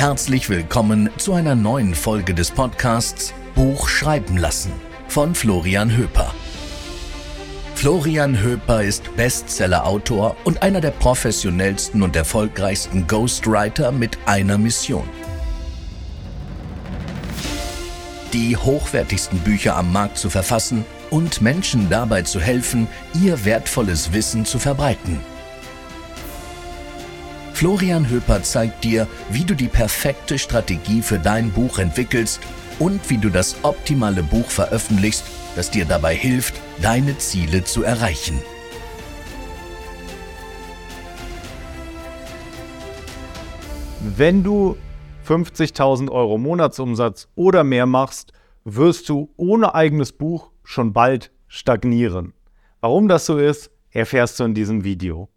Herzlich willkommen zu einer neuen Folge des Podcasts Buch schreiben lassen von Florian Höper. Florian Höper ist Bestseller-Autor und einer der professionellsten und erfolgreichsten Ghostwriter mit einer Mission. Die hochwertigsten Bücher am Markt zu verfassen und Menschen dabei zu helfen, ihr wertvolles Wissen zu verbreiten. Florian Höper zeigt dir, wie du die perfekte Strategie für dein Buch entwickelst und wie du das optimale Buch veröffentlichst, das dir dabei hilft, deine Ziele zu erreichen. Wenn du 50.000 Euro Monatsumsatz oder mehr machst, wirst du ohne eigenes Buch schon bald stagnieren. Warum das so ist, erfährst du in diesem Video.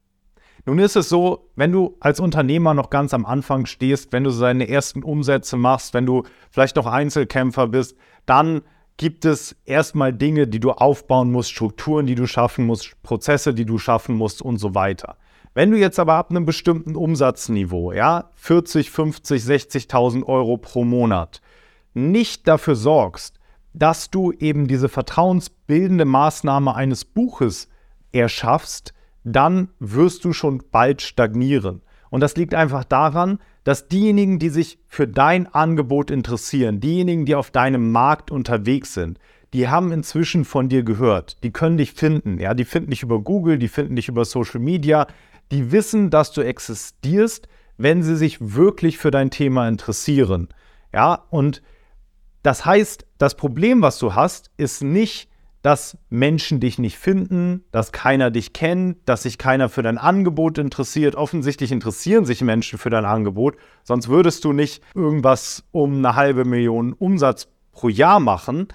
Nun ist es so, wenn du als Unternehmer noch ganz am Anfang stehst, wenn du deine ersten Umsätze machst, wenn du vielleicht noch Einzelkämpfer bist, dann gibt es erstmal Dinge, die du aufbauen musst, Strukturen, die du schaffen musst, Prozesse, die du schaffen musst und so weiter. Wenn du jetzt aber ab einem bestimmten Umsatzniveau, ja, 40, 50, 60.000 Euro pro Monat, nicht dafür sorgst, dass du eben diese vertrauensbildende Maßnahme eines Buches erschaffst, dann wirst du schon bald stagnieren. Und das liegt einfach daran, dass diejenigen, die sich für dein Angebot interessieren, diejenigen, die auf deinem Markt unterwegs sind, die haben inzwischen von dir gehört. Die können dich finden. Ja, die finden dich über Google, die finden dich über Social Media. Die wissen, dass du existierst, wenn sie sich wirklich für dein Thema interessieren. Ja, und das heißt, das Problem, was du hast, ist nicht, dass Menschen dich nicht finden, dass keiner dich kennt, dass sich keiner für dein Angebot interessiert. Offensichtlich interessieren sich Menschen für dein Angebot, sonst würdest du nicht irgendwas um eine halbe Million Umsatz pro Jahr machen.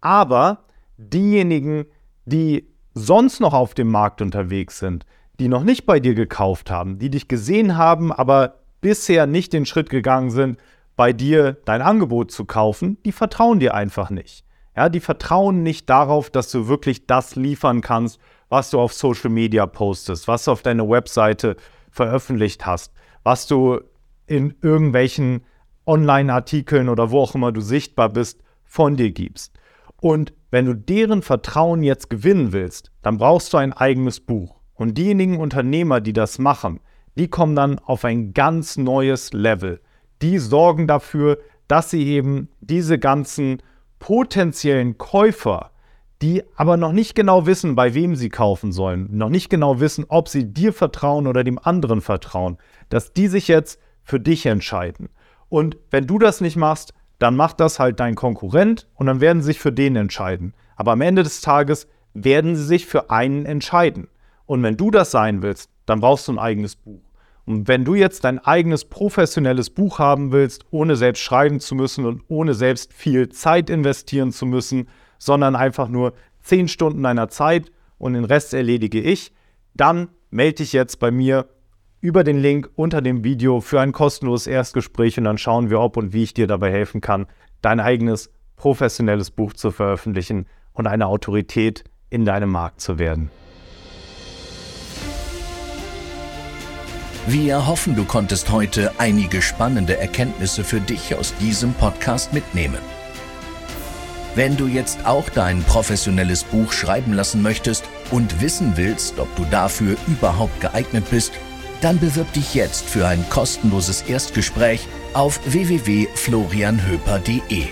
Aber diejenigen, die sonst noch auf dem Markt unterwegs sind, die noch nicht bei dir gekauft haben, die dich gesehen haben, aber bisher nicht den Schritt gegangen sind, bei dir dein Angebot zu kaufen, die vertrauen dir einfach nicht. Ja, die vertrauen nicht darauf, dass du wirklich das liefern kannst, was du auf Social Media postest, was du auf deiner Webseite veröffentlicht hast, was du in irgendwelchen Online-Artikeln oder wo auch immer du sichtbar bist, von dir gibst. Und wenn du deren Vertrauen jetzt gewinnen willst, dann brauchst du ein eigenes Buch. Und diejenigen Unternehmer, die das machen, die kommen dann auf ein ganz neues Level. Die sorgen dafür, dass sie eben diese ganzen potenziellen Käufer, die aber noch nicht genau wissen, bei wem sie kaufen sollen, noch nicht genau wissen, ob sie dir vertrauen oder dem anderen vertrauen, dass die sich jetzt für dich entscheiden. Und wenn du das nicht machst, dann macht das halt dein Konkurrent und dann werden sie sich für den entscheiden. Aber am Ende des Tages werden sie sich für einen entscheiden. Und wenn du das sein willst, dann brauchst du ein eigenes Buch. Und wenn du jetzt dein eigenes professionelles Buch haben willst, ohne selbst schreiben zu müssen und ohne selbst viel Zeit investieren zu müssen, sondern einfach nur 10 Stunden deiner Zeit und den Rest erledige ich, dann melde dich jetzt bei mir über den Link unter dem Video für ein kostenloses Erstgespräch und dann schauen wir, ob und wie ich dir dabei helfen kann, dein eigenes professionelles Buch zu veröffentlichen und eine Autorität in deinem Markt zu werden. Wir hoffen, du konntest heute einige spannende Erkenntnisse für dich aus diesem Podcast mitnehmen. Wenn du jetzt auch dein professionelles Buch schreiben lassen möchtest und wissen willst, ob du dafür überhaupt geeignet bist, dann bewirb dich jetzt für ein kostenloses Erstgespräch auf www.florianhöper.de.